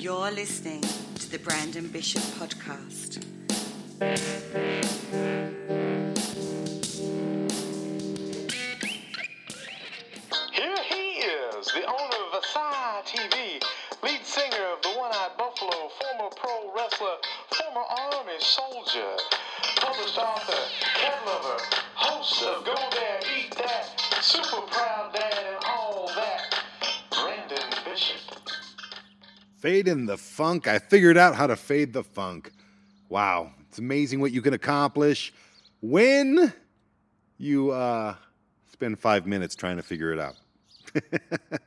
You're listening to the Brandon Bishop Podcast. Here he is, the owner of Asai TV, lead singer of the One Eyed Buffalo, former pro wrestler, former Army soldier, published author, cat lover, host of Go There, Eat That, Super Proud Dad, and all that, Fade in the funk. I figured out how to fade the funk. Wow, it's amazing what you can accomplish when you uh, spend five minutes trying to figure it out.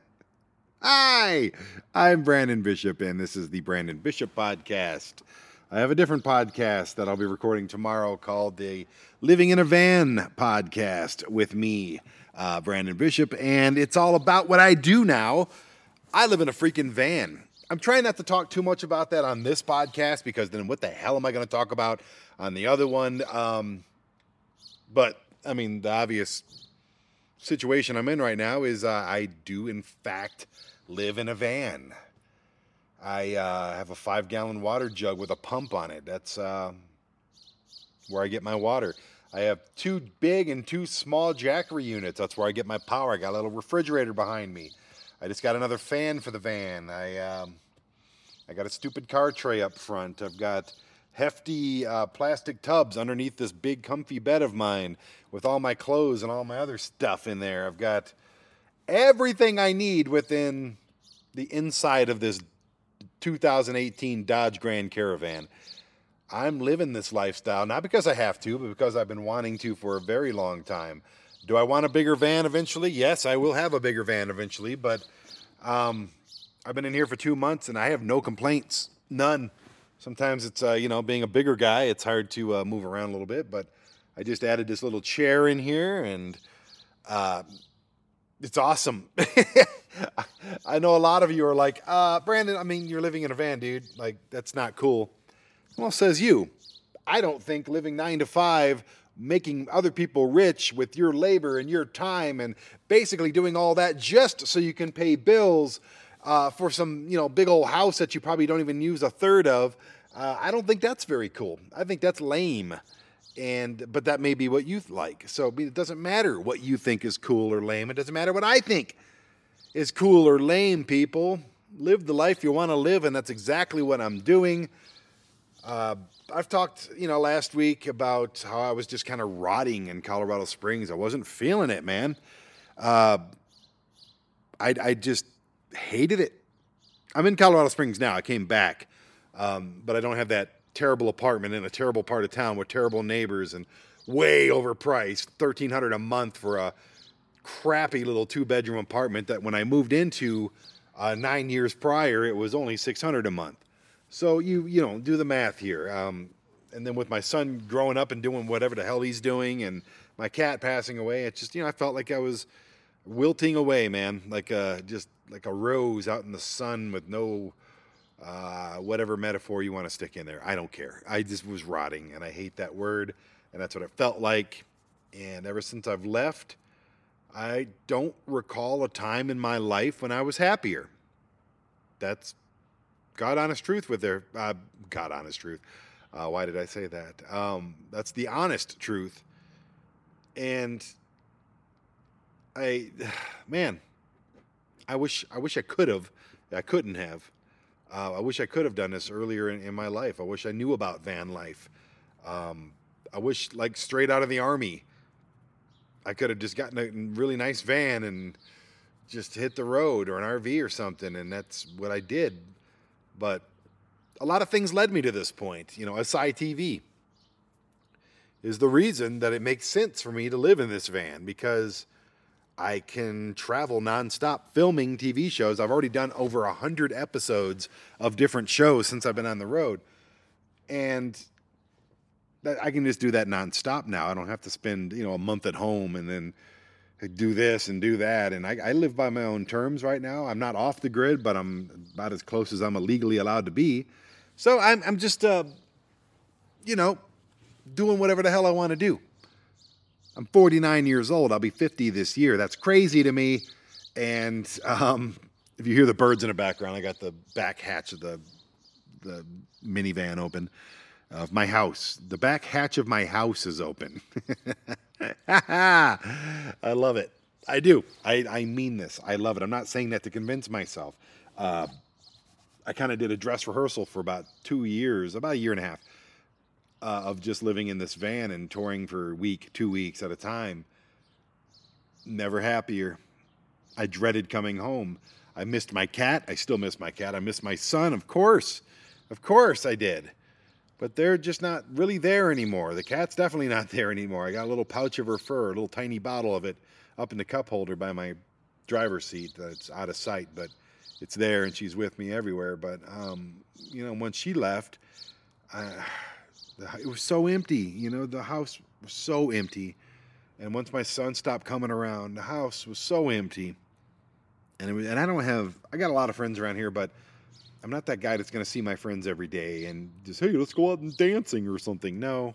Hi, I'm Brandon Bishop, and this is the Brandon Bishop Podcast. I have a different podcast that I'll be recording tomorrow called the Living in a Van Podcast with me, uh, Brandon Bishop, and it's all about what I do now. I live in a freaking van. I'm trying not to talk too much about that on this podcast because then what the hell am I going to talk about on the other one? Um, but I mean, the obvious situation I'm in right now is uh, I do, in fact, live in a van. I uh, have a five gallon water jug with a pump on it. That's uh, where I get my water. I have two big and two small Jackery units. That's where I get my power. I got a little refrigerator behind me. I just got another fan for the van. I um, I got a stupid car tray up front. I've got hefty uh, plastic tubs underneath this big comfy bed of mine with all my clothes and all my other stuff in there. I've got everything I need within the inside of this 2018 Dodge Grand Caravan. I'm living this lifestyle, not because I have to, but because I've been wanting to for a very long time. Do I want a bigger van eventually? Yes, I will have a bigger van eventually, but um, I've been in here for two months and I have no complaints. None. Sometimes it's, uh, you know, being a bigger guy, it's hard to uh, move around a little bit, but I just added this little chair in here and uh, it's awesome. I know a lot of you are like, uh, Brandon, I mean, you're living in a van, dude. Like, that's not cool. Well, says you. I don't think living nine to five, making other people rich with your labor and your time, and basically doing all that just so you can pay bills uh, for some, you know, big old house that you probably don't even use a third of. Uh, I don't think that's very cool. I think that's lame. And but that may be what you like. So it doesn't matter what you think is cool or lame. It doesn't matter what I think is cool or lame. People live the life you want to live, and that's exactly what I'm doing. Uh, I've talked, you know, last week about how I was just kind of rotting in Colorado Springs. I wasn't feeling it, man. Uh, I, I just hated it. I'm in Colorado Springs now. I came back, um, but I don't have that terrible apartment in a terrible part of town with terrible neighbors and way overpriced, thirteen hundred a month for a crappy little two bedroom apartment that when I moved into uh, nine years prior, it was only six hundred a month. So you you know do the math here. Um, and then with my son growing up and doing whatever the hell he's doing, and my cat passing away, it just you know I felt like I was wilting away, man, like a, just like a rose out in the sun with no uh, whatever metaphor you want to stick in there. I don't care. I just was rotting, and I hate that word, and that's what it felt like. And ever since I've left, I don't recall a time in my life when I was happier. That's God honest truth with their uh, God honest truth. Uh, why did I say that? Um, that's the honest truth. And I, man, I wish I wish I could have. I couldn't have. Uh, I wish I could have done this earlier in, in, my life. I wish I knew about van life. Um, I wish, like straight out of the army, I could have just gotten a really nice van and just hit the road or an RV or something, and that's what I did. But a lot of things led me to this point. You know, Asai TV is the reason that it makes sense for me to live in this van because I can travel nonstop filming TV shows. I've already done over 100 episodes of different shows since I've been on the road. And I can just do that nonstop now. I don't have to spend, you know, a month at home and then do this and do that. And I, I live by my own terms right now. I'm not off the grid, but I'm about as close as I'm legally allowed to be. So I'm, I'm just, uh, you know, doing whatever the hell I want to do. I'm 49 years old. I'll be 50 this year. That's crazy to me. And um, if you hear the birds in the background, I got the back hatch of the the minivan open of my house. The back hatch of my house is open. I love it. I do. I, I mean this. I love it. I'm not saying that to convince myself. Uh, I kind of did a dress rehearsal for about two years, about a year and a half, uh, of just living in this van and touring for a week, two weeks at a time. Never happier. I dreaded coming home. I missed my cat. I still miss my cat. I miss my son, of course. Of course I did. But they're just not really there anymore. The cat's definitely not there anymore. I got a little pouch of her fur, a little tiny bottle of it up in the cup holder by my driver's seat. It's out of sight, but it's there and she's with me everywhere. But, um, you know, when she left, I, it was so empty. You know, the house was so empty. And once my son stopped coming around, the house was so empty. And, was, and I don't have, I got a lot of friends around here, but I'm not that guy that's going to see my friends every day and just, hey, let's go out and dancing or something. No,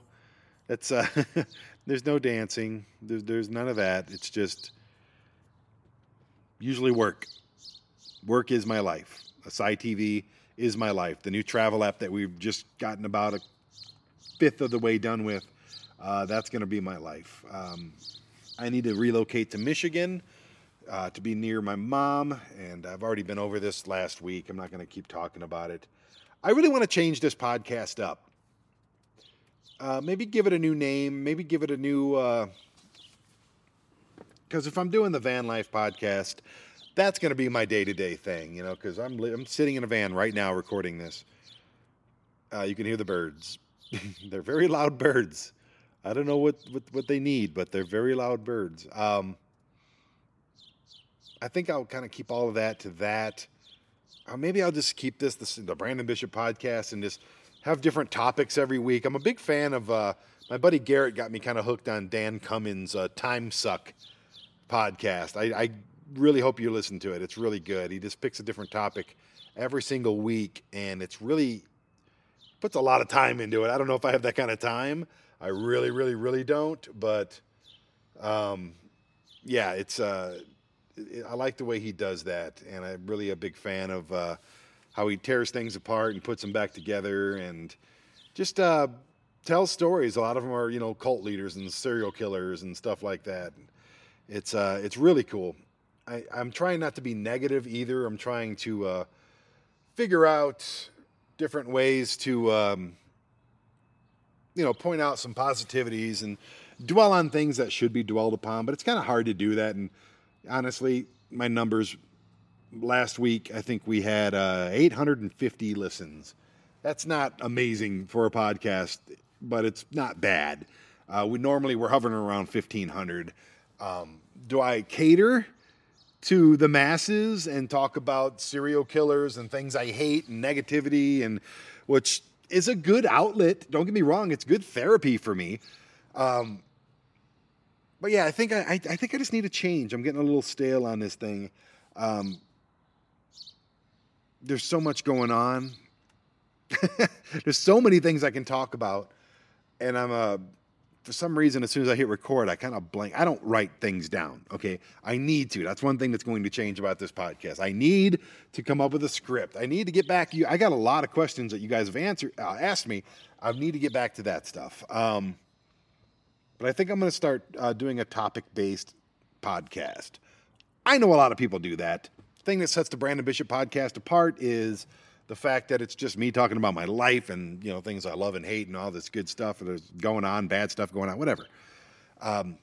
that's, uh, there's no dancing. There's, there's none of that. It's just usually work. Work is my life. Asai TV is my life. The new travel app that we've just gotten about a fifth of the way done with, uh, that's going to be my life. Um, I need to relocate to Michigan uh, to be near my mom, and I've already been over this last week. I'm not going to keep talking about it. I really want to change this podcast up. Uh, maybe give it a new name. Maybe give it a new. Because uh, if I'm doing the van life podcast, that's going to be my day to day thing, you know. Because I'm I'm sitting in a van right now recording this. Uh, you can hear the birds. they're very loud birds. I don't know what, what, what they need, but they're very loud birds. Um, I think I'll kind of keep all of that to that. Or maybe I'll just keep this, this the Brandon Bishop podcast and just have different topics every week. I'm a big fan of uh, my buddy Garrett got me kind of hooked on Dan Cummins' uh, Time Suck podcast. I, I really hope you listen to it. It's really good. He just picks a different topic every single week, and it's really puts a lot of time into it. I don't know if I have that kind of time. I really, really, really don't. But um, yeah, it's uh, I like the way he does that, and I'm really a big fan of uh, how he tears things apart and puts them back together, and just uh, tells stories. A lot of them are you know cult leaders and serial killers and stuff like that. It's uh, it's really cool. I, I'm trying not to be negative either. I'm trying to uh, figure out different ways to um, you know point out some positivities and dwell on things that should be dwelled upon. But it's kind of hard to do that and honestly, my numbers last week, I think we had uh, 850 listens. That's not amazing for a podcast, but it's not bad. Uh, we normally we're hovering around 1500. Um, do I cater to the masses and talk about serial killers and things I hate and negativity and which is a good outlet. Don't get me wrong; it's good therapy for me. Um, but yeah, I think I, I, I think I just need a change. I'm getting a little stale on this thing. Um, there's so much going on. there's so many things I can talk about, and I'm a uh, for some reason as soon as I hit record, I kind of blank. I don't write things down. Okay, I need to. That's one thing that's going to change about this podcast. I need to come up with a script. I need to get back. To you, I got a lot of questions that you guys have answered, uh, asked me. I need to get back to that stuff. Um, but I think I'm going to start uh, doing a topic based podcast. I know a lot of people do that. The thing that sets the Brandon Bishop podcast apart is the fact that it's just me talking about my life and you know things I love and hate and all this good stuff that's going on, bad stuff going on, whatever. Um,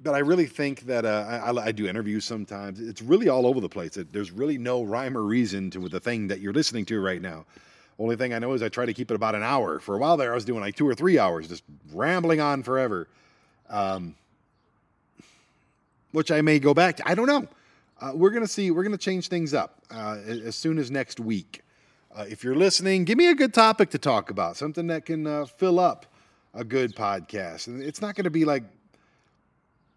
but I really think that uh, I, I, do interviews sometimes. It's really all over the place. There's really no rhyme or reason to the thing that you're listening to right now. Only thing I know is I try to keep it about an hour. For a while there, I was doing like two or three hours, just rambling on forever. Um, which I may go back to. I don't know. Uh, we're gonna see. We're gonna change things up uh, as soon as next week. Uh, if you're listening, give me a good topic to talk about, something that can uh, fill up a good podcast. And it's not going to be like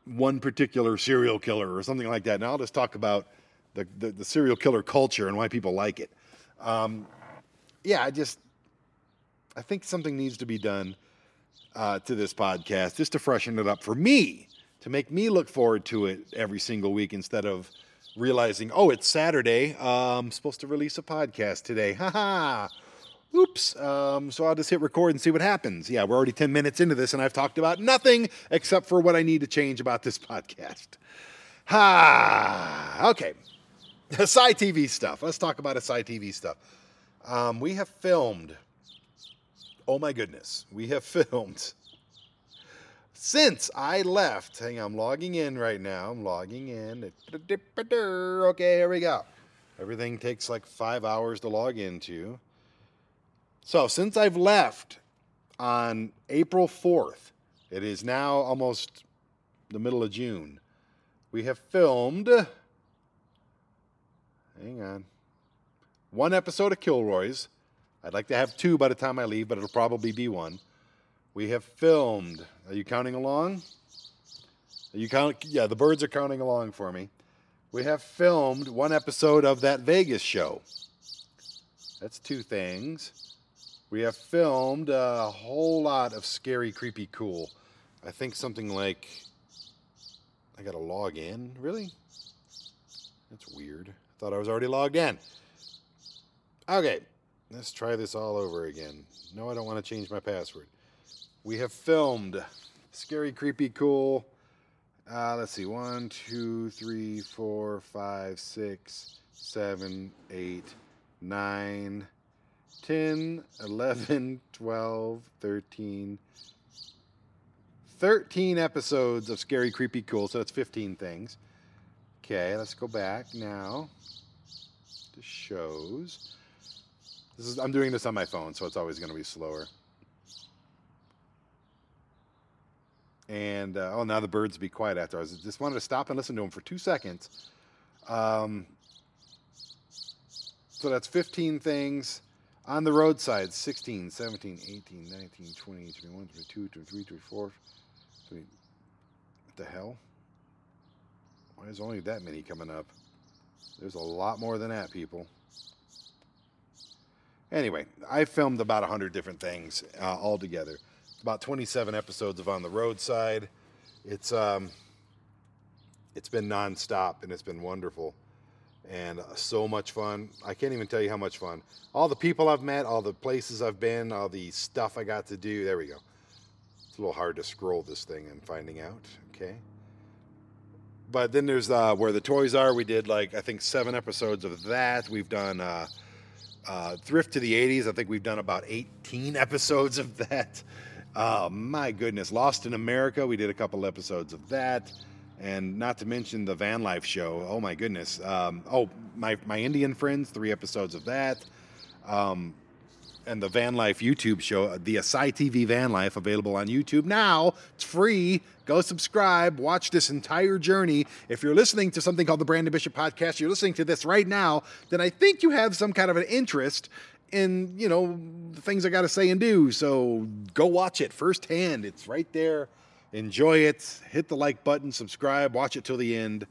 one particular serial killer or something like that. And I'll just talk about the, the, the serial killer culture and why people like it. Um, yeah, I just I think something needs to be done uh, to this podcast just to freshen it up for me, to make me look forward to it every single week instead of realizing, oh, it's Saturday. Um, I'm supposed to release a podcast today. Haha. Oops. Um, so I'll just hit record and see what happens. Yeah, we're already 10 minutes into this, and I've talked about nothing except for what I need to change about this podcast. Ha. Okay. Asai TV stuff. Let's talk about Asai TV stuff. Um, we have filmed. Oh my goodness. We have filmed since I left. Hang on, I'm logging in right now. I'm logging in. Okay, here we go. Everything takes like five hours to log into. So, since I've left on April 4th, it is now almost the middle of June. We have filmed, hang on, one episode of Kilroy's. I'd like to have two by the time I leave, but it'll probably be one. We have filmed. Are you counting along? Are you count? Yeah, the birds are counting along for me. We have filmed one episode of that Vegas show. That's two things. We have filmed a whole lot of scary, creepy, cool. I think something like. I gotta log in? Really? That's weird. I thought I was already logged in. Okay, let's try this all over again. No, I don't want to change my password. We have filmed scary, creepy, cool. Uh, let's see. One, two, three, four, five, six, seven, eight, nine. 10, 11, 12, 13, 13 episodes of Scary, Creepy, Cool. So that's 15 things. Okay, let's go back now to shows. This is I'm doing this on my phone, so it's always going to be slower. And uh, oh, now the birds be quiet after. I was just wanted to stop and listen to them for two seconds. Um, so that's 15 things. On the roadside, 16, 17, 18, 19, 20, 21, 22, 23, 24. 20. What the hell? Why is only that many coming up? There's a lot more than that, people. Anyway, I filmed about 100 different things uh, all together. About 27 episodes of On the Roadside. It's um, it's been nonstop and it's been wonderful and uh, so much fun. I can't even tell you how much fun. All the people I've met, all the places I've been, all the stuff I got to do. There we go. It's a little hard to scroll this thing and finding out. Okay. But then there's uh, where the toys are. We did like I think seven episodes of that. We've done uh, uh, thrift to the 80s. I think we've done about 18 episodes of that. Oh my goodness, Lost in America. We did a couple episodes of that and not to mention the van life show. Oh my goodness! Um, oh my my Indian friends, three episodes of that, um, and the van life YouTube show, uh, the Asai TV Van Life, available on YouTube now. It's free. Go subscribe. Watch this entire journey. If you're listening to something called the Brandon Bishop Podcast, you're listening to this right now. Then I think you have some kind of an interest in you know the things I got to say and do. So go watch it firsthand. It's right there enjoy it. Hit the like button, subscribe, watch it till the end.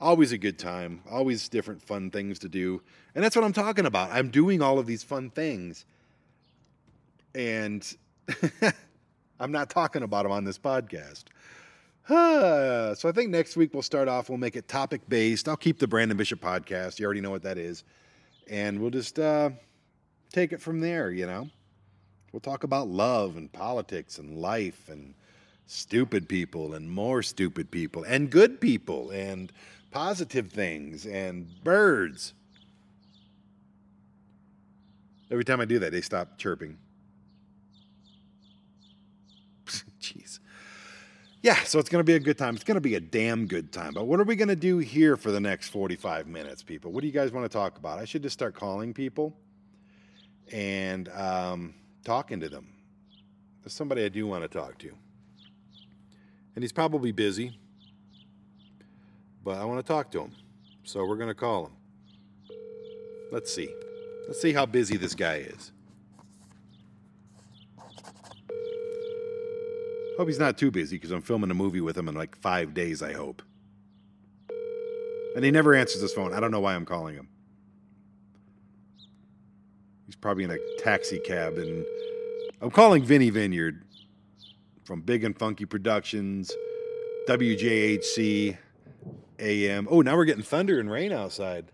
Always a good time. Always different fun things to do. And that's what I'm talking about. I'm doing all of these fun things. And I'm not talking about them on this podcast. so I think next week we'll start off, we'll make it topic based. I'll keep the Brandon Bishop podcast. You already know what that is. And we'll just uh, take it from there, you know? We'll talk about love and politics and life and stupid people and more stupid people and good people and positive things and birds. Every time I do that, they stop chirping. Jeez. Yeah, so it's going to be a good time. It's going to be a damn good time. But what are we going to do here for the next 45 minutes, people? What do you guys want to talk about? I should just start calling people and um, talking to them. There's somebody I do want to talk to and he's probably busy, but I want to talk to him. So we're going to call him. Let's see. Let's see how busy this guy is. Hope he's not too busy because I'm filming a movie with him in like five days, I hope. And he never answers his phone. I don't know why I'm calling him. He's probably in a taxi cab and I'm calling Vinny Vineyard from Big and Funky Productions, WJHC, a.m. Oh, now we're getting thunder and rain outside.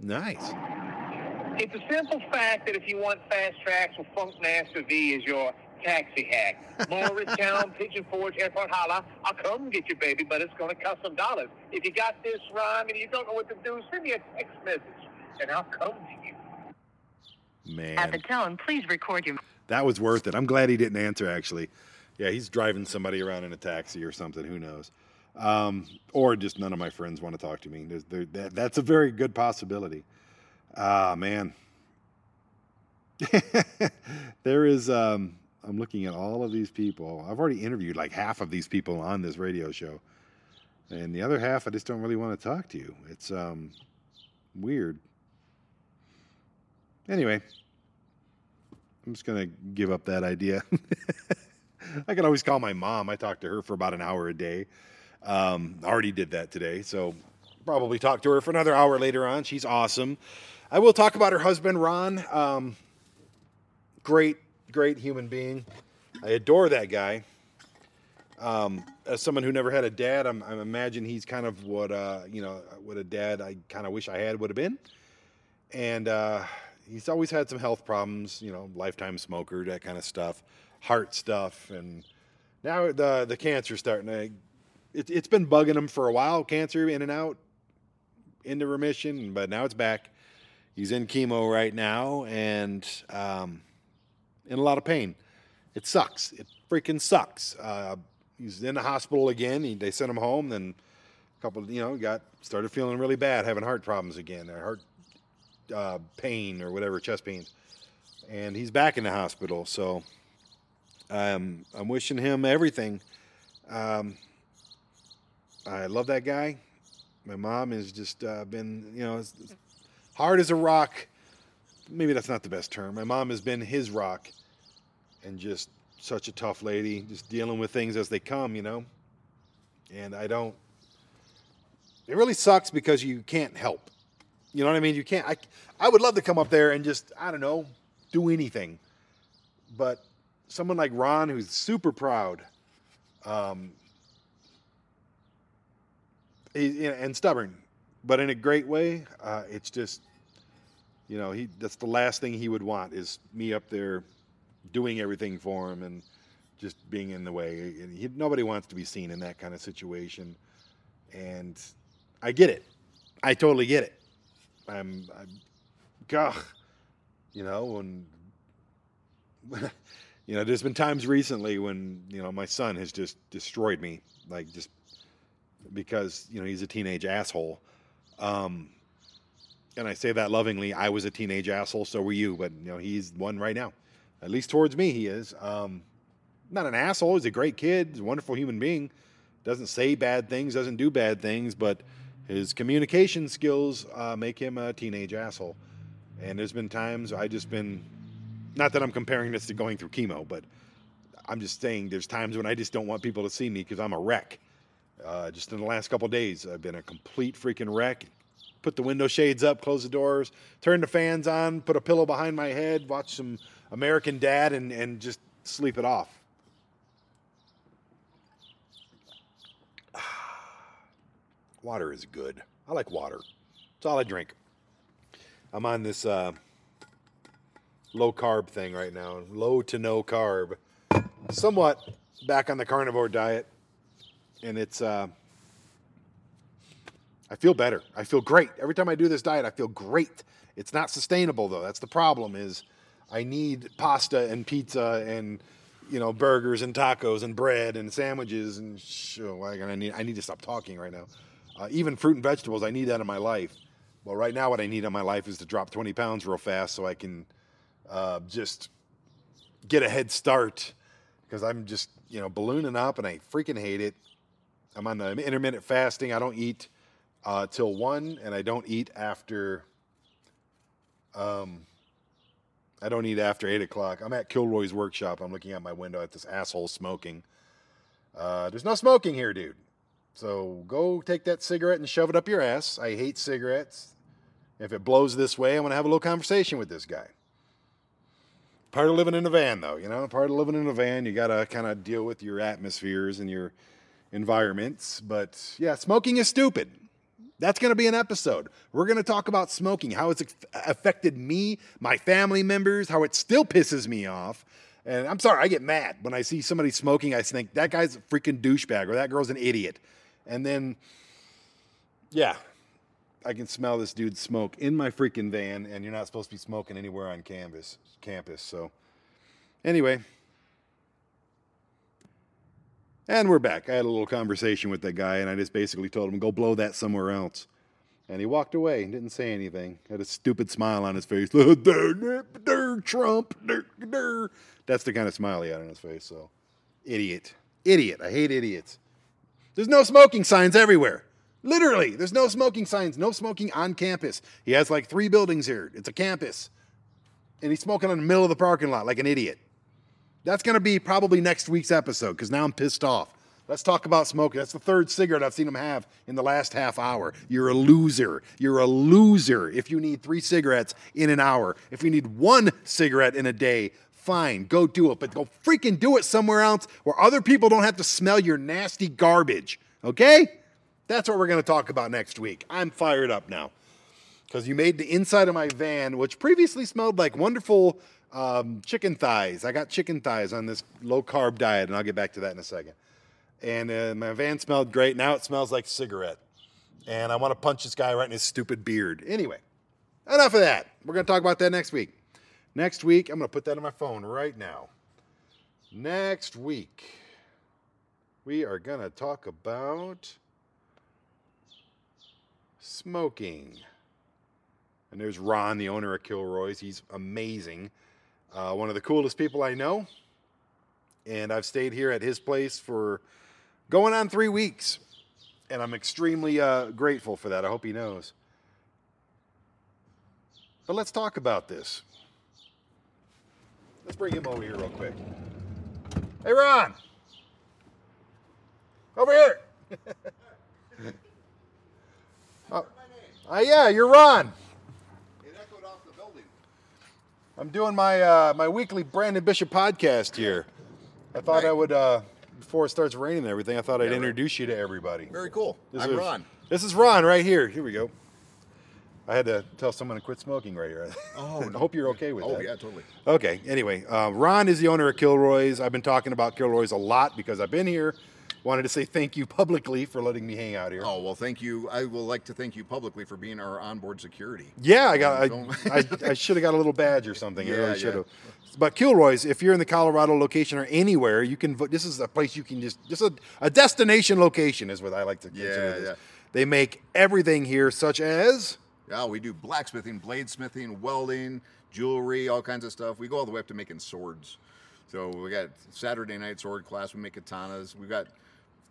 Nice. It's a simple fact that if you want fast tracks, well, Funkmaster V is your taxi hack. Morristown, Pigeon Forge, Airport Holla. I'll come get you, baby, but it's going to cost some dollars. If you got this rhyme and you don't know what to do, send me a text message, and I'll come to you. Man. At the tone, please record your. that was worth it. I'm glad he didn't answer, actually. Yeah, he's driving somebody around in a taxi or something. Who knows? Um, or just none of my friends want to talk to me. There's, there, that, that's a very good possibility. Ah, man. there is, um, I'm looking at all of these people. I've already interviewed like half of these people on this radio show. And the other half, I just don't really want to talk to you. It's um, weird. Anyway, I'm just going to give up that idea. I can always call my mom. I talk to her for about an hour a day. Um, already did that today, so probably talk to her for another hour later on. She's awesome. I will talk about her husband, Ron. Um, great, great human being. I adore that guy. Um, as someone who never had a dad, I'm, I imagine he's kind of what uh, you know what a dad I kind of wish I had would have been. And uh, he's always had some health problems, you know, lifetime smoker, that kind of stuff, heart stuff, and now the the cancer's starting to. It, it's been bugging him for a while, cancer in and out, into remission, but now it's back. He's in chemo right now and um, in a lot of pain. It sucks. It freaking sucks. Uh, he's in the hospital again. He, they sent him home. Then a couple, you know, got started feeling really bad, having heart problems again, heart uh, pain or whatever, chest pains. And he's back in the hospital. So um, I'm wishing him everything. Um, I love that guy. My mom has just uh, been, you know, hard as a rock. Maybe that's not the best term. My mom has been his rock and just such a tough lady, just dealing with things as they come, you know. And I don't, it really sucks because you can't help. You know what I mean? You can't, I, I would love to come up there and just, I don't know, do anything. But someone like Ron, who's super proud, um, and stubborn, but in a great way. Uh, it's just, you know, he that's the last thing he would want is me up there doing everything for him and just being in the way. And he, nobody wants to be seen in that kind of situation. And I get it. I totally get it. I'm, I'm gah, you know, and you know, there's been times recently when, you know, my son has just destroyed me, like just because, you know, he's a teenage asshole. Um, and I say that lovingly. I was a teenage asshole, so were you, but you know, he's one right now. At least towards me, he is. Um, not an asshole. He's a great kid. He's a wonderful human being. Doesn't say bad things. Doesn't do bad things. But his communication skills uh, make him a teenage asshole. And there's been times I just been, not that I'm comparing this to going through chemo, but I'm just saying there's times when I just don't want people to see me because I'm a wreck. Uh, just in the last couple days, I've been a complete freaking wreck. Put the window shades up, close the doors, turn the fans on, put a pillow behind my head, watch some American Dad, and, and just sleep it off. Water is good. I like water. It's all I drink. I'm on this uh, low carb thing right now, low to no carb. Somewhat back on the carnivore diet, and it's. Uh, I feel better. I feel great every time I do this diet. I feel great. It's not sustainable though. That's the problem. Is I need pasta and pizza and you know burgers and tacos and bread and sandwiches and sh- oh, I need I need to stop talking right now. Uh, even fruit and vegetables, I need that in my life. Well, right now, what I need in my life is to drop 20 pounds real fast so I can uh, just get a head start because I'm just you know ballooning up and I freaking hate it. I'm on the intermittent fasting. I don't eat uh, till one, and I don't eat after. Um, I don't eat after eight o'clock. I'm at Kilroy's workshop. I'm looking out my window at this asshole smoking. Uh, there's no smoking here, dude. So go take that cigarette and shove it up your ass. I hate cigarettes. If it blows this way, I'm gonna have a little conversation with this guy. Part of living in a van, though, you know. Part of living in a van, you gotta kind of deal with your atmospheres and your environments. But yeah, smoking is stupid. That's going to be an episode. We're going to talk about smoking, how it's affected me, my family members, how it still pisses me off. And I'm sorry, I get mad when I see somebody smoking. I think that guy's a freaking douchebag or that girl's an idiot. And then, yeah, I can smell this dude's smoke in my freaking van, and you're not supposed to be smoking anywhere on campus. Campus. So, anyway, and we're back. I had a little conversation with that guy, and I just basically told him, go blow that somewhere else. And he walked away and didn't say anything. Had a stupid smile on his face. Trump. That's the kind of smile he had on his face. So, idiot. Idiot. I hate idiots. There's no smoking signs everywhere. Literally, there's no smoking signs, no smoking on campus. He has like three buildings here. It's a campus. And he's smoking in the middle of the parking lot like an idiot. That's going to be probably next week's episode because now I'm pissed off. Let's talk about smoking. That's the third cigarette I've seen him have in the last half hour. You're a loser. You're a loser if you need three cigarettes in an hour. If you need one cigarette in a day, fine, go do it. But go freaking do it somewhere else where other people don't have to smell your nasty garbage. Okay? That's what we're going to talk about next week. I'm fired up now because you made the inside of my van, which previously smelled like wonderful um, chicken thighs. I got chicken thighs on this low carb diet, and I'll get back to that in a second. And uh, my van smelled great. Now it smells like cigarette. And I want to punch this guy right in his stupid beard. Anyway, enough of that. We're going to talk about that next week. Next week, I'm going to put that on my phone right now. Next week, we are going to talk about smoking. And there's Ron, the owner of Kilroy's. He's amazing. Uh, one of the coolest people I know. And I've stayed here at his place for going on three weeks. And I'm extremely uh, grateful for that. I hope he knows. But let's talk about this. Let's bring him over here real quick. Hey, Ron! Over here! oh, uh, yeah, you're Ron. It echoed off the building. I'm doing my uh, my weekly Brandon Bishop podcast here. I thought I would, uh, before it starts raining and everything, I thought I'd right. introduce you to everybody. Very cool. This I'm is, Ron. This is Ron right here. Here we go. I had to tell someone to quit smoking right here. Oh, I hope you're okay with that. Oh that. yeah, totally. Okay. Anyway, uh, Ron is the owner of Kilroy's. I've been talking about Kilroy's a lot because I've been here. Wanted to say thank you publicly for letting me hang out here. Oh well, thank you. I will like to thank you publicly for being our onboard security. Yeah, I got. I, I, I should have got a little badge or something. I Yeah, really should yeah. have. But Kilroy's, if you're in the Colorado location or anywhere, you can. This is a place you can just just a, a destination location is what I like to Yeah, yeah. They make everything here, such as Yeah, we do blacksmithing, bladesmithing, welding, jewelry, all kinds of stuff. We go all the way up to making swords. So we got Saturday night sword class. We make katanas. We've got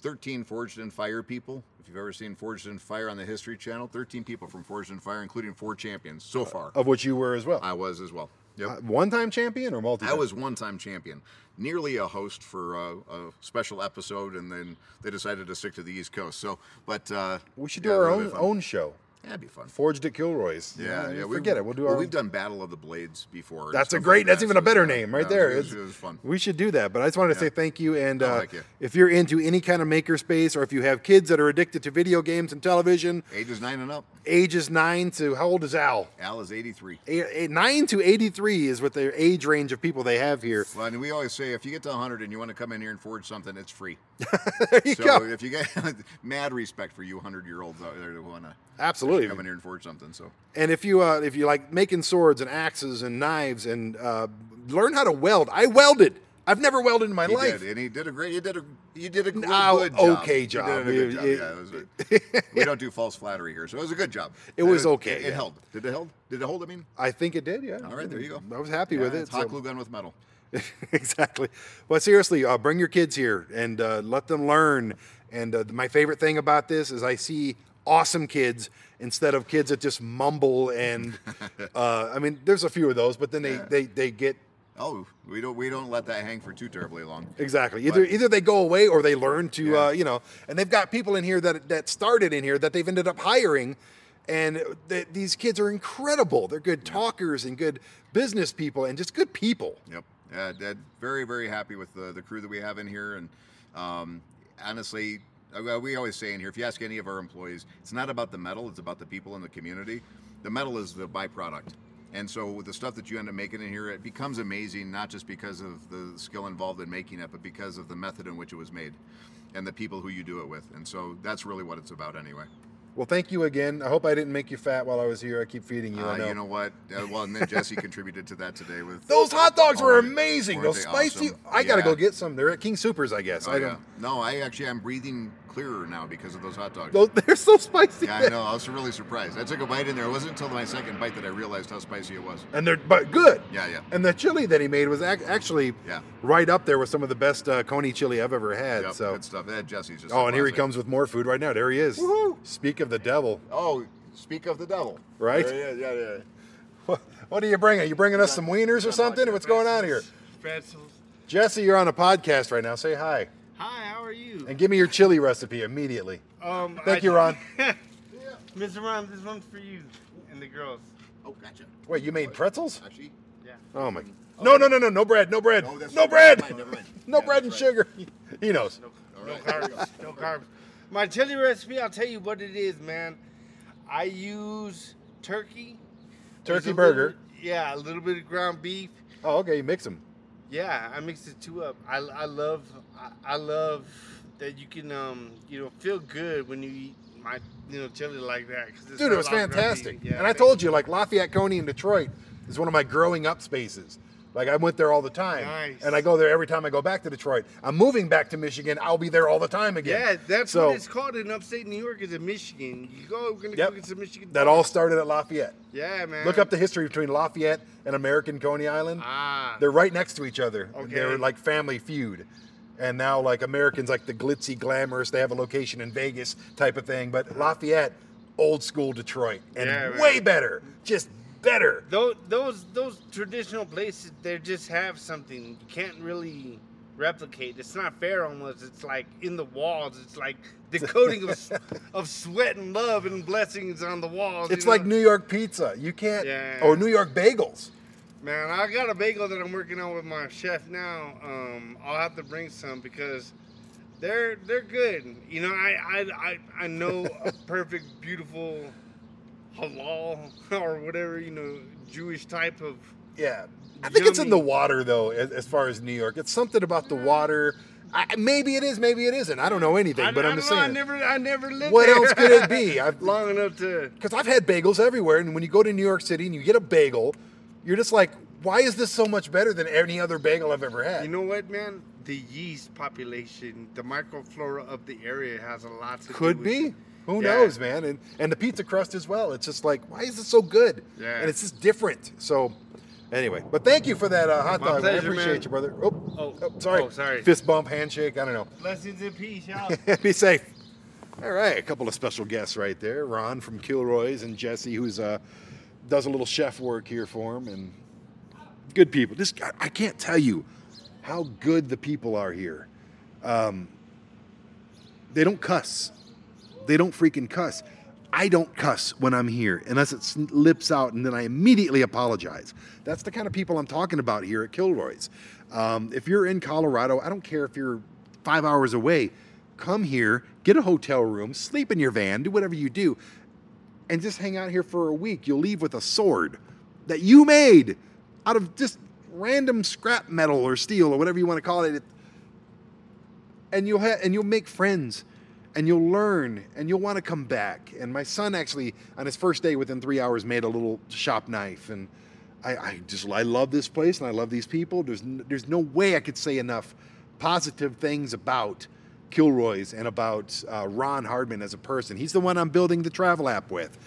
13 Forged in Fire people. If you've ever seen Forged in Fire on the History Channel, 13 people from Forged in Fire, including four champions so far. of which you were as well. I was as well. Yep. Uh, One-time champion or multi? I was one-time champion, nearly a host for uh, a special episode, and then they decided to stick to the East Coast. So, but uh, We should do yeah, our own own show. That'd be fun. Forged at Kilroy's. Yeah, yeah. we- Forget it. We'll do well, our. We've done Battle of the Blades before. That's a great. like that's that, even so a better yeah, name right yeah, there. It was, It's- it was fun. We should do that. But I just wanted to say thank you. And uh, like you. if you're into any kind of makerspace, or if you have kids that are addicted to video games and television, Ages nine and up. ages nine to how old is Al? Al is 83. Eight, eight, nine to 83 is what the age range of people they have here. Well, and we always say if you get to 100 and you want to come in here and forge something, it's free. there you So go. if you get mad respect for you 100 year olds out there who want to Absolutely. Come in here and forge something. So And if you uh, if you like making swords and axes and knives and uh, learn how to weld, I welded. I've never welded in my he life. did, and he did a great. You did a you did a good, Oh, good job. okay You job. did a good job. It- yeah, it was a- we don't do false flattery here, so it was a good job. It was okay, It, yeah. held. Did it hold? Did it hold? I mean, I think it did. Yeah. all right, there you go. I was happy Yeah, with it. It's hot so- glue gun with metal. exactly. But seriously, uh, bring your kids here and uh, let them learn. And uh, my favorite thing about this is I see awesome kids instead of kids that just mumble and uh, I mean, there's a few of those, but then they Yeah. they, they get Oh, we don't we don't let that hang for too terribly long. Exactly. Either But- either they go away or they learn to, Yeah. uh, you know. And they've got people in here that that started in here that they've ended up hiring, and th- these kids are incredible. They're good talkers and good business people and just good people. Yep. Yeah, Dad, very very happy with the the crew that we have in here, and um, honestly, Uh, Uh, we always say in here, if you ask any of our employees, it's not about the metal; it's about the people in the community. The metal is the byproduct, and so with the stuff that you end up making in here, it becomes amazing not just because of the skill involved in making it, but because of the method in which it was made, and the people who you do it with. And so that's really what it's about, anyway. Well, thank you again. I hope I didn't make you fat while I was here. I keep feeding you. Uh, know. you know what? Uh, well, and then Jesse contributed to that today with Those hot dogs Oh, were amazing. Those spicy. awesome? I gotta go get some. They're at King Soopers, I guess. Oh, I yeah. No, I actually I'm breathing clearer now because of those hot dogs. Those, they're so spicy. Yeah, I know. I was really surprised. I took a bite in there. It wasn't until my second bite that I realized how spicy it was. And they're but good. Yeah, yeah. And the chili that he made was ac- actually Yeah. right up there with some of the best uh, Coney chili I've ever had. Yep, so. good stuff. That Jesse's just. Oh, and here he comes with more food right now. There he is. Woohoo! Speak of the devil. Oh, speak of the devil. Right? Yeah, yeah, yeah. yeah. What, what are you bringing? you bringing us some wieners or something? What's going on here? Pretzels. Jesse, you're on a podcast right now. Say hi. Hi, how are you? And give me your chili recipe immediately. Um, Thank you, Ron. Mr. Ron, this one's for you and the girls. Oh, gotcha. Wait, you made pretzels? Actually, Yeah. Oh my. No, no, no, no, no bread, no bread, No, that's no right. bread, Never mind, never mind. no Yeah, bread and that's right. sugar. He knows. No, All no right. carbs. no carbs. My chili recipe, I'll tell you what it is, man. I use turkey. Turkey a burger. little- yeah, a little bit of ground beef. Oh, okay, you mix them. Yeah, I mix the two up. I, I love I, I love that you can um you know feel good when you eat my you know chili like that. it's Dude, it was a lot of ground fantastic. Yeah, and I told you, like Lafayette Coney in Detroit is one of my growing up spaces. Like I went there all the time, Nice. and I go there every time I go back to Detroit. I'm moving back to Michigan. I'll be there all the time again. Yeah, that's so what it's called in upstate New York. Is in Michigan. You go, we're gonna Yep. go get some Michigan. that all started at Lafayette. Yeah, man. Look up the history between Lafayette and American Coney Island. ah. They're right next to each other. Okay. They're like family feud. And now like Americans like the glitzy glamorous, they have a location in Vegas type of thing. But Lafayette, old school Detroit. And Yeah, way better. Just better. those those those traditional places they just have something you can't really replicate. It's not fair almost. It's like in the walls. It's like the coating of of sweat and love and blessings on the walls. It's you like know? New York pizza. You can't Yeah. or New York bagels. Man, I got a bagel that I'm working on with my chef now. Um, I'll have to bring some because they're they're good. You know, I I I, I know a perfect, beautiful halal or whatever you know Jewish type of. Yeah. I think it's in the water though, as, as far as New York. It's something about the water. I, maybe it is, maybe it isn't. I don't know anything, I, but I I'm don't just know, I saying. never I never lived What there. else could it be? I've Long enough to. because I've had bagels everywhere, and when you go to New York City and you get a bagel, you're just like, why is this so much better than any other bagel I've ever had? You know what, man? The yeast population, the microflora of the area has a lot to Could do with be. it. Who Yeah. knows, man? And and the pizza crust as well. It's just like, why is it so good? Yeah. And it's just different. So, anyway, but thank you for that uh, hot My dog. I appreciate man. you, brother. Oh, Oh, sorry. oh, sorry. Fist bump, handshake. I don't know. Blessings and peace, y'all. Be safe. All right, a couple of special guests right there. Ron from Kilroy's and Jesse, who's uh, does a little chef work here for him, and good people. This I- I can't tell you how good the people are here. Um, they don't cuss. They don't freaking cuss. I don't cuss when I'm here unless it slips out, and then I immediately apologize. That's the kind of people I'm talking about here at Kilroy's. Um, if you're in Colorado, I don't care if you're five hours away. Come here, get a hotel room, sleep in your van, do whatever you do, and just hang out here for a week. You'll leave with a sword that you made out of just random scrap metal or steel or whatever you want to call it. And you'll ha- and you'll make friends and you'll learn and you'll want to come back. And my son actually on his first day within 3 hours made a little shop knife and I, I just I love this place and I love these people. There's n- there's no way I could say enough positive things about Kilroy's and about uh, Ron Hardman as a person. He's the one I'm building the travel app with.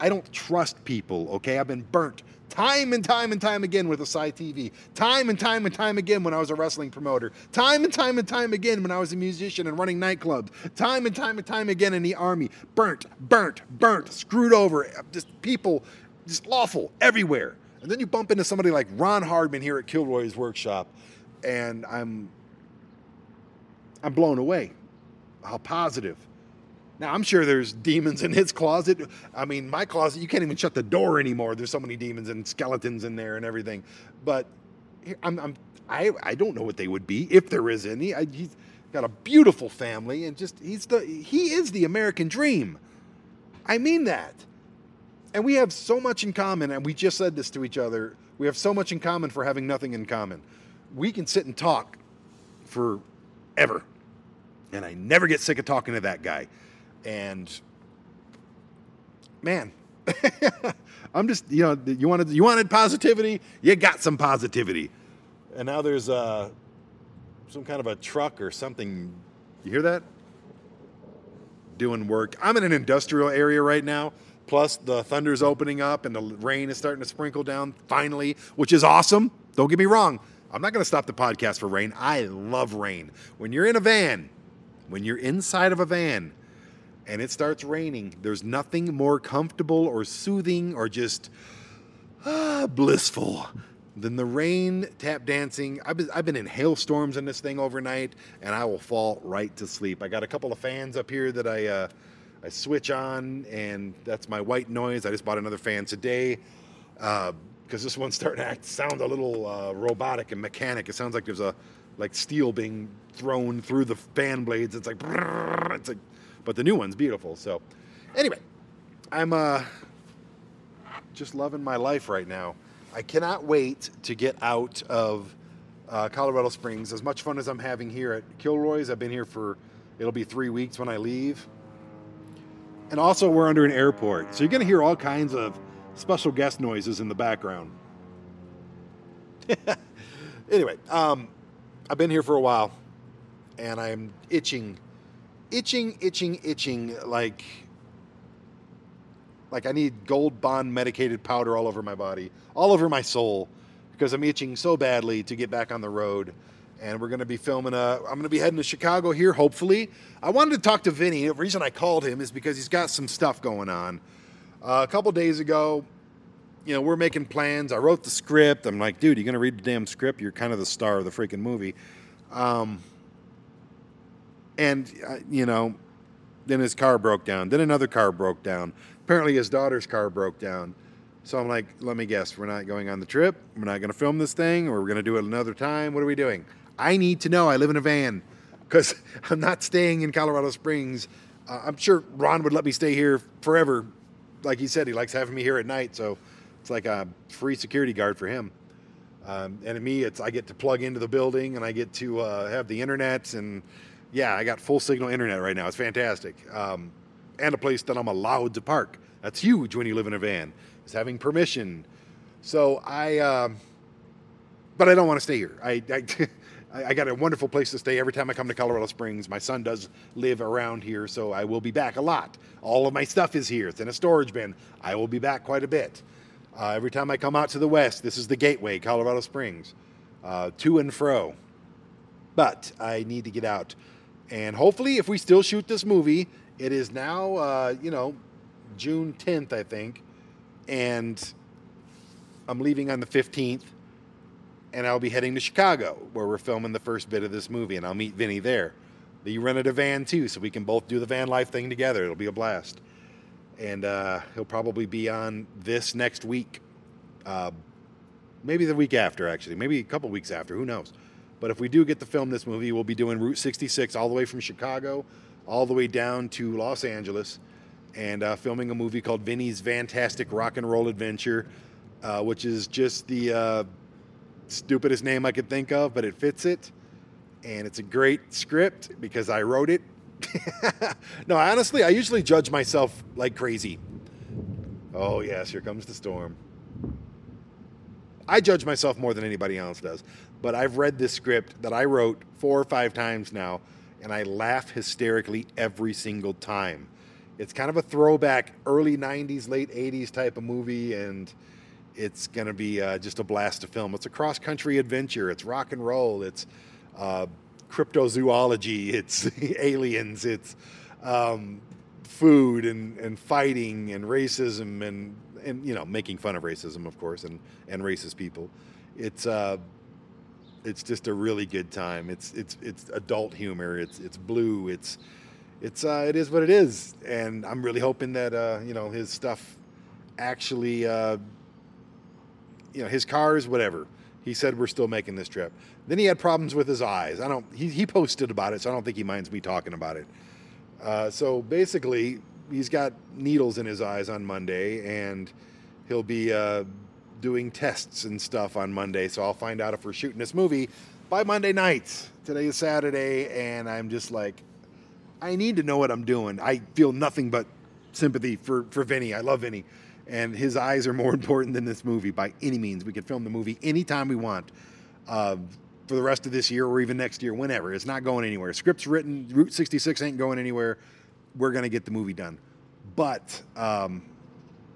I don't trust people, okay? I've been burnt time and time and time again with Asai TV. Time and time and time again when I was a wrestling promoter. Time and time and time again when I was a musician and running nightclubs. Time and time and time again in the army. Burnt, burnt, burnt, screwed over. Just people, just awful everywhere. And then you bump into somebody like Ron Hardman here at Kilroy's workshop, and I'm I'm blown away. How positive. Now I'm sure there's demons in his closet. I mean, my closet, you can't even shut the door anymore. There's so many demons and skeletons in there and everything. But I'm, I'm I I don't know what they would be if there is any. I, he's, got a beautiful family, and just he's the he is the American dream. I mean that. And we have so much in common, and we just said this to each other. We have so much in common for having nothing in common. We can sit and talk forever. And I never get sick of talking to that guy. And man, I'm just, you know, you wanted you wanted positivity, you got some positivity. And now there's uh some kind of a truck or something. You hear that? Doing work. I'm in an industrial area right now. Plus, the thunder's opening up and the rain is starting to sprinkle down finally, which is awesome. Don't get me wrong. I'm not going to stop the podcast for rain. I love rain. When you're in a van, when you're inside of a van and it starts raining, there's nothing more comfortable or soothing or just ah, blissful than the rain tap dancing. I've been, I've been in hailstorms in this thing overnight and I will fall right to sleep. I got a couple of fans up here that I. Uh, I switch on, and that's my white noise. I just bought another fan today because uh, this one's starting to act, sound a little uh, robotic and mechanic. It sounds like there's a like steel being thrown through the fan blades. It's like, it's like, but the new one's beautiful. So, anyway, I'm uh, just loving my life right now. I cannot wait to get out of uh, Colorado Springs. As much fun as I'm having here at Kilroy's, I've been here for it'll be three weeks when I leave. And also, we're under an airport, so you're going to hear all kinds of special guest noises in the background. anyway, um, I've been here for a while, and I'm itching, itching, itching, itching like like I need gold bond medicated powder all over my body, all over my soul, because I'm itching so badly to get back on the road. And we're going to be filming a i'm going to be heading to chicago here hopefully. I wanted to talk to vinny. The reason i called him is because he's got some stuff going on. Uh, a couple days ago you know we're making plans. I wrote the script. I'm like dude you're going to read the damn script? You're kind of the star of the freaking movie. Um, and uh, you know then his car broke down. Then another car broke down. Apparently his daughter's car broke down. So i'm like let me guess. We're not going on the trip? We're not going to film this thing? Or we're going to do it another time? What are we doing? I need to know. I live in a van. Because I'm not staying in Colorado Springs. Uh, I'm sure Ron would let me stay here forever. Like he said, he likes having me here at night, so it's like a free security guard for him. Um, and me, it's I get to plug into the building and I get to uh, have the internet and yeah, I got full signal internet right now. It's fantastic, um, and a place that I'm allowed to park. That's huge when you live in a van. Is having permission. So I, uh, but I don't want to stay here. I, I I, I, got a wonderful place to stay every time I come to Colorado Springs. My son does live around here, so I will be back a lot. All of my stuff is here. It's in a storage bin. I will be back quite a bit. Uh, every time I come out to the west, this is the gateway, Colorado Springs, uh, to and fro. But I need to get out. And hopefully, if we still shoot this movie, it is now, uh, you know, June 10th, I think. And I'm leaving on the 15th and I'll be heading to Chicago where we're filming the first bit of this movie, and I'll meet Vinny there. You rented a van too, so we can both do the van life thing together. It'll be a blast. And uh, he'll probably be on this next week, uh, maybe the week after, actually, maybe a couple weeks after. Who knows? But if we do get to film this movie, we'll be doing Route 66 all the way from Chicago, all the way down to Los Angeles, and uh, filming a movie called Vinny's Fantastic Rock and Roll Adventure, uh, which is just the uh, stupidest name I could think of, but it fits it. And it's a great script because I wrote it. no, honestly, I usually judge myself like crazy. Oh, yes, here comes the storm. I judge myself more than anybody else does. But I've read this script that I wrote four or five times now, and I laugh hysterically every single time. It's kind of a throwback, early 90s, late 80s type of movie, and it's going to be uh, just a blast to film. It's a cross country adventure. It's rock and roll. It's uh, cryptozoology. It's aliens. It's um, food and, and fighting and racism and, and you know making fun of racism, of course, and, and racist people. It's uh, it's just a really good time. It's it's it's adult humor. It's it's blue. It's it's uh, it is what it is, and I'm really hoping that uh, you know his stuff actually uh, you know his cars, whatever. he said we're still making this trip. Then he had problems with his eyes. I don't. He, he posted about it, so I don't think he minds me talking about it. Uh, so basically, he's got needles in his eyes on Monday, and he'll be uh, doing tests and stuff on Monday. So I'll find out if we're shooting this movie by Monday night. Today is Saturday, and I'm just like, I need to know what I'm doing. I feel nothing but sympathy for for Vinny. I love Vinny, and his eyes are more important than this movie by any means. We can film the movie anytime we want. Uh, for the rest of this year or even next year, whenever. It's not going anywhere. Script's written. Route 66 ain't going anywhere. We're going to get the movie done. But um,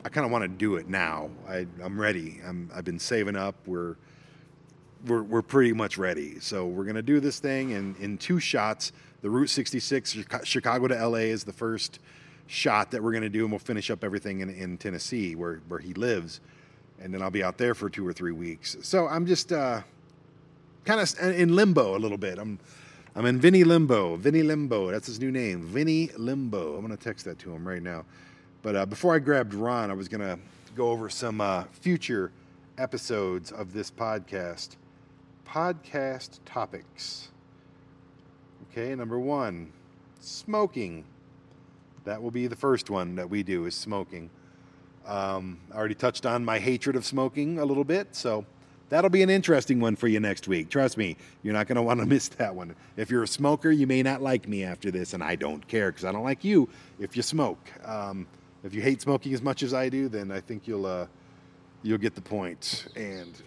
I kind of want to do it now. I, I'm ready. I'm, I've been saving up. We're, we're, we're pretty much ready. So we're going to do this thing in, in two shots. The Route 66, Chicago to LA, is the first shot that we're going to do, and we'll finish up everything in, in Tennessee where, where he lives. And then I'll be out there for two or three weeks. So I'm just. Uh, kind of in limbo a little bit. I'm I'm in Vinny Limbo. Vinny Limbo. That's his new name. Vinny Limbo. I'm gonna text that to him right now. But uh, before I grabbed Ron, I was gonna go over some uh, future episodes of this podcast. Podcast topics. Okay, number one, smoking. That will be the first one that we do is smoking. Um, I already touched on my hatred of smoking a little bit, so That'll be an interesting one for you next week. Trust me, you're not going to want to miss that one. If you're a smoker, you may not like me after this, and I don't care because I don't like you if you smoke. Um, if you hate smoking as much as I do, then I think you'll uh, you'll get the point. And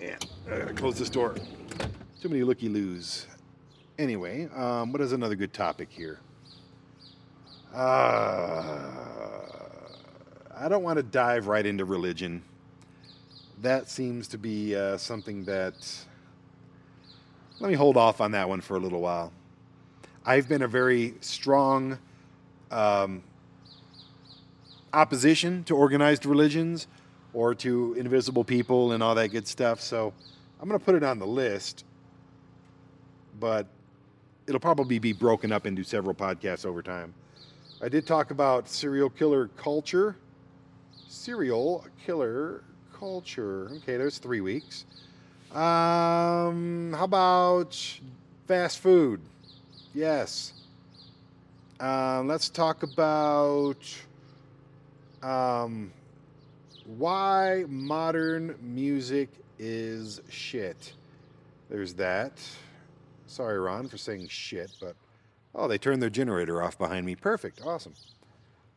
and uh, close this door. Too many looky loos. Anyway, um, what is another good topic here? Uh, I don't want to dive right into religion that seems to be uh, something that. Let me hold off on that one for a little while. I've been a very strong um, opposition to organized religions or to invisible people and all that good stuff. So I'm going to put it on the list, but it'll probably be broken up into several podcasts over time. I did talk about serial killer culture. Serial killer culture. Okay, there's three weeks. Um, how about fast food? Yes. Um, let's talk about um, why modern music is shit. There's that. Sorry, Ron, for saying shit, but oh, they turned their generator off behind me. Perfect. Awesome.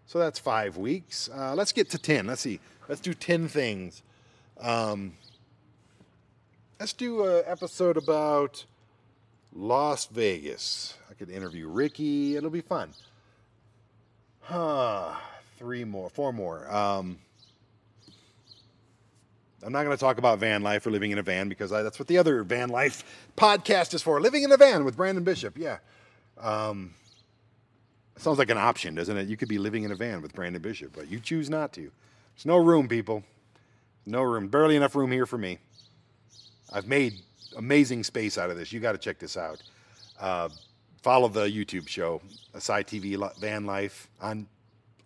So that's five weeks. Uh, let's get to 10. Let's see. Let's do 10 things um, let's do an episode about Las Vegas. I could interview Ricky. It'll be fun. Huh. Three more, four more. Um, I'm not going to talk about van life or living in a van because I, that's what the other van life podcast is for. Living in a van with Brandon Bishop. Yeah. Um, sounds like an option, doesn't it? You could be living in a van with Brandon Bishop, but you choose not to. There's no room, people. No room, barely enough room here for me. I've made amazing space out of this. You got to check this out. Uh, follow the YouTube show, Asai TV Van Life on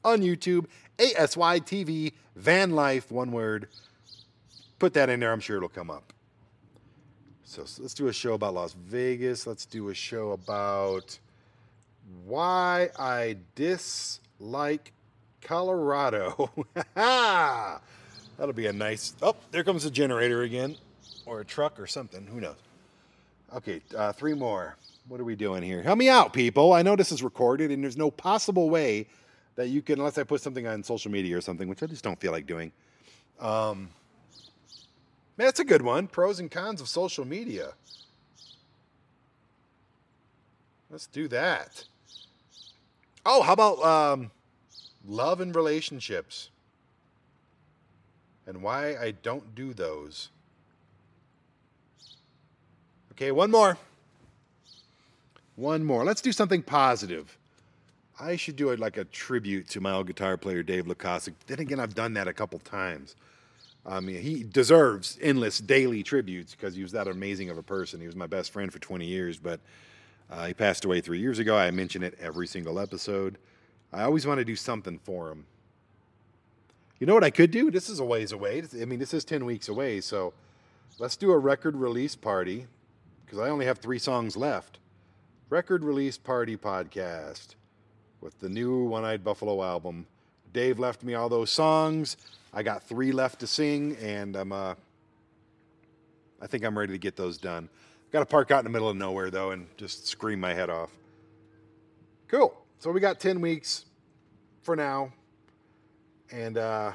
on YouTube. ASY TV Van Life, one word. Put that in there. I'm sure it'll come up. So, so let's do a show about Las Vegas. Let's do a show about why I dislike Colorado. That'll be a nice. Oh, there comes a generator again, or a truck or something. Who knows? Okay, uh, three more. What are we doing here? Help me out, people. I know this is recorded, and there's no possible way that you can, unless I put something on social media or something, which I just don't feel like doing. Um, that's a good one. Pros and cons of social media. Let's do that. Oh, how about um, love and relationships? and why I don't do those. Okay, one more. One more. Let's do something positive. I should do like a tribute to my old guitar player, Dave Lukasik. Then again, I've done that a couple times. I mean, he deserves endless daily tributes because he was that amazing of a person. He was my best friend for 20 years, but uh, he passed away three years ago. I mention it every single episode. I always want to do something for him. You know what I could do? This is a ways away. I mean, this is 10 weeks away, so let's do a record release party because I only have three songs left. Record release party podcast with the new One Eyed Buffalo album. Dave left me all those songs. I got three left to sing, and I'm uh, I think I'm ready to get those done. Got to park out in the middle of nowhere though, and just scream my head off. Cool. So we got ten weeks for now, and uh,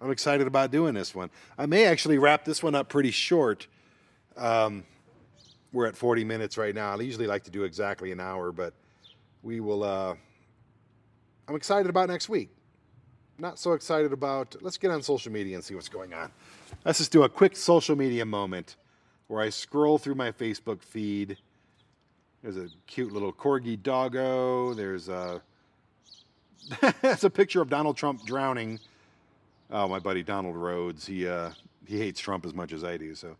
I'm excited about doing this one. I may actually wrap this one up pretty short. Um, we're at 40 minutes right now. I usually like to do exactly an hour, but we will. Uh, I'm excited about next week. Not so excited about. Let's get on social media and see what's going on. Let's just do a quick social media moment where I scroll through my Facebook feed. There's a cute little corgi doggo. There's a. That's a picture of Donald Trump drowning. Oh, my buddy Donald Rhodes. He uh, he hates Trump as much as I do. So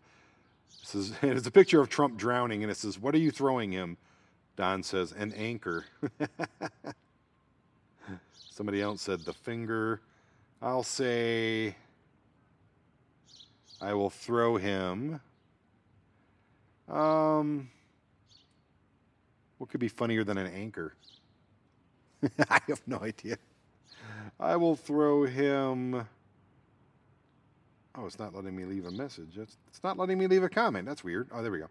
this is, it's a picture of Trump drowning, and it says, "What are you throwing him?" Don says, "An anchor." Somebody else said the finger. I'll say I will throw him. Um, what could be funnier than an anchor? I have no idea. I will throw him. Oh, it's not letting me leave a message. It's, it's not letting me leave a comment. That's weird. Oh, there we go.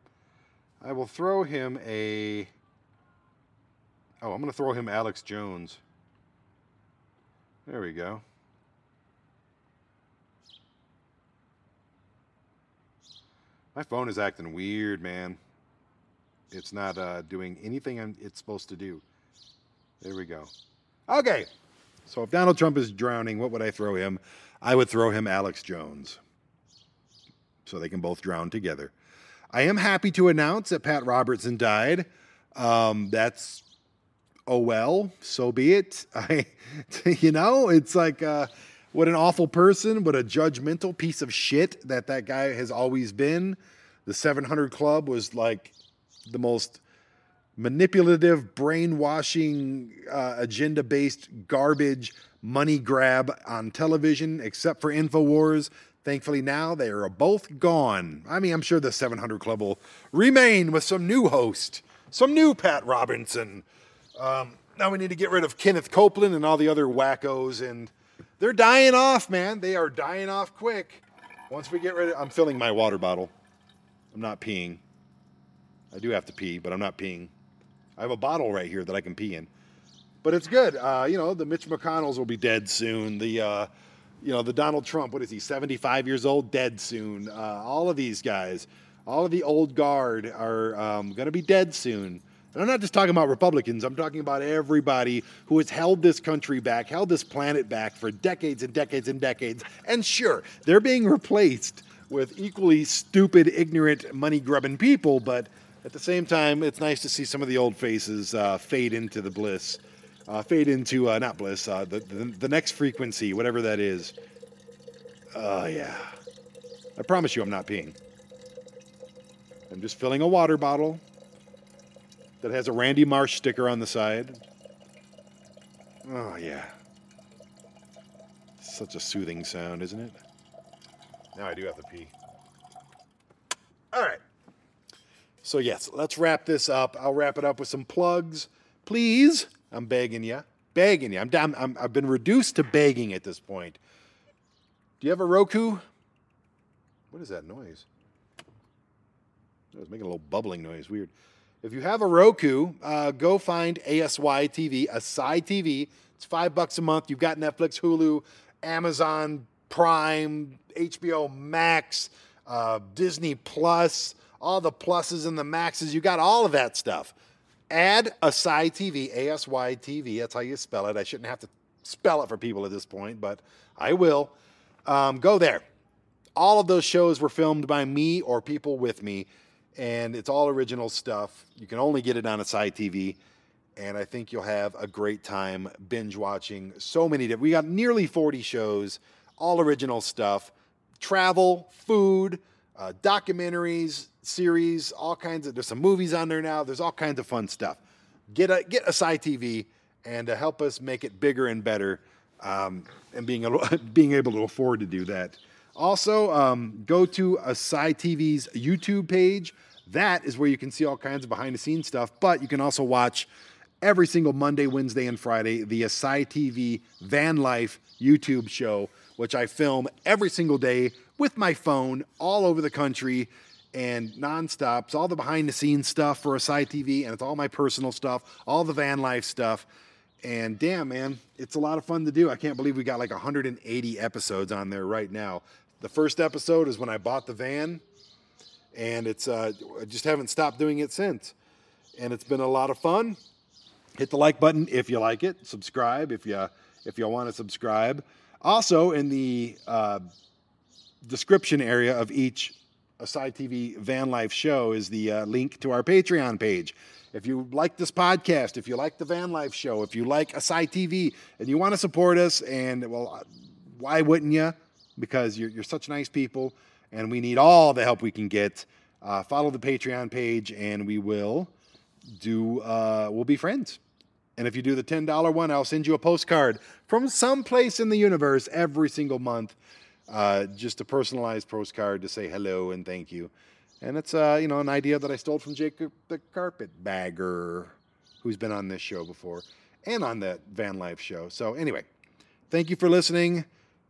I will throw him a. Oh, I'm going to throw him Alex Jones. There we go. My phone is acting weird, man. It's not uh, doing anything I'm, it's supposed to do. There we go. Okay. So if Donald Trump is drowning, what would I throw him? I would throw him Alex Jones. So they can both drown together. I am happy to announce that Pat Robertson died. Um, that's oh well, so be it. I, you know, it's like uh, what an awful person, what a judgmental piece of shit that that guy has always been. The 700 Club was like the most manipulative, brainwashing, uh, agenda based garbage money grab on television, except for InfoWars. Thankfully, now they are both gone. I mean, I'm sure the 700 Club will remain with some new host, some new Pat Robertson. Um, now we need to get rid of Kenneth Copeland and all the other wackos, and they're dying off, man. They are dying off quick. Once we get rid of, I'm filling my water bottle. I'm not peeing. I do have to pee, but I'm not peeing. I have a bottle right here that I can pee in. But it's good. Uh, you know, the Mitch McConnells will be dead soon. The, uh, you know, the Donald Trump, what is he, 75 years old, dead soon. Uh, all of these guys, all of the old guard are um, going to be dead soon. And I'm not just talking about Republicans, I'm talking about everybody who has held this country back, held this planet back for decades and decades and decades. And sure, they're being replaced with equally stupid, ignorant, money grubbing people, but at the same time, it's nice to see some of the old faces uh, fade into the bliss, uh, fade into, uh, not bliss, uh, the, the, the next frequency, whatever that is. Oh, yeah. I promise you I'm not peeing. I'm just filling a water bottle that has a Randy Marsh sticker on the side. Oh, yeah. Such a soothing sound, isn't it? Now I do have to pee. All right. So, yes, let's wrap this up. I'll wrap it up with some plugs. Please, I'm begging you. Begging you. I'm, I'm, I'm, I've been reduced to begging at this point. Do you have a Roku? What is that noise? It was making a little bubbling noise. Weird. If you have a Roku, uh, go find ASY TV, Asai TV. It's five bucks a month. You've got Netflix, Hulu, Amazon Prime, HBO Max, uh, Disney Plus, all the pluses and the maxes. You got all of that stuff. Add Asai TV, A S Y TV. That's how you spell it. I shouldn't have to spell it for people at this point, but I will. Um, go there. All of those shows were filmed by me or people with me, and it's all original stuff. You can only get it on Asai TV, and I think you'll have a great time binge watching so many. We got nearly 40 shows, all original stuff, travel, food, uh, documentaries, series, all kinds of. There's some movies on there now. There's all kinds of fun stuff. Get a get Asai TV and uh, help us make it bigger and better, um, and being able being able to afford to do that. Also, um, go to Asai TV's YouTube page. That is where you can see all kinds of behind the scenes stuff, but you can also watch every single Monday, Wednesday, and Friday the Asai TV Van Life YouTube show, which I film every single day with my phone all over the country and nonstop. It's all the behind the scenes stuff for Asai TV, and it's all my personal stuff, all the van life stuff. And damn, man, it's a lot of fun to do. I can't believe we got like 180 episodes on there right now. The first episode is when I bought the van, and it's uh, I just haven't stopped doing it since. And it's been a lot of fun. Hit the like button if you like it. Subscribe if you if you want to subscribe. Also, in the uh, description area of each Asai TV Van Life show is the uh, link to our Patreon page. If you like this podcast, if you like the Van Life show, if you like Asai TV, and you want to support us, and well, why wouldn't you? Because you're, you're such nice people, and we need all the help we can get. Uh, follow the Patreon page, and we will do. Uh, we'll be friends. And if you do the $10 one, I'll send you a postcard from someplace in the universe every single month. Uh, just a personalized postcard to say hello and thank you. And it's uh, you know an idea that I stole from Jacob the Carpetbagger, who's been on this show before and on that Van Life show. So anyway, thank you for listening.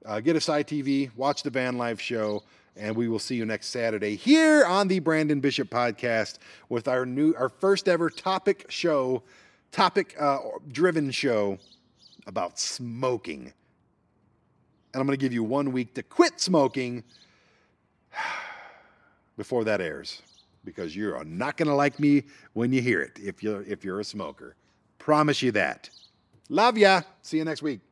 Uh, get Asai TV, watch the Van Life show, and we will see you next Saturday here on the Brandon Bishop podcast with our new our first ever topic show, topic uh, driven show about smoking. And I'm going to give you one week to quit smoking before that airs because you're not going to like me when you hear it if you're if you're a smoker. Promise you that. Love ya. See you next week.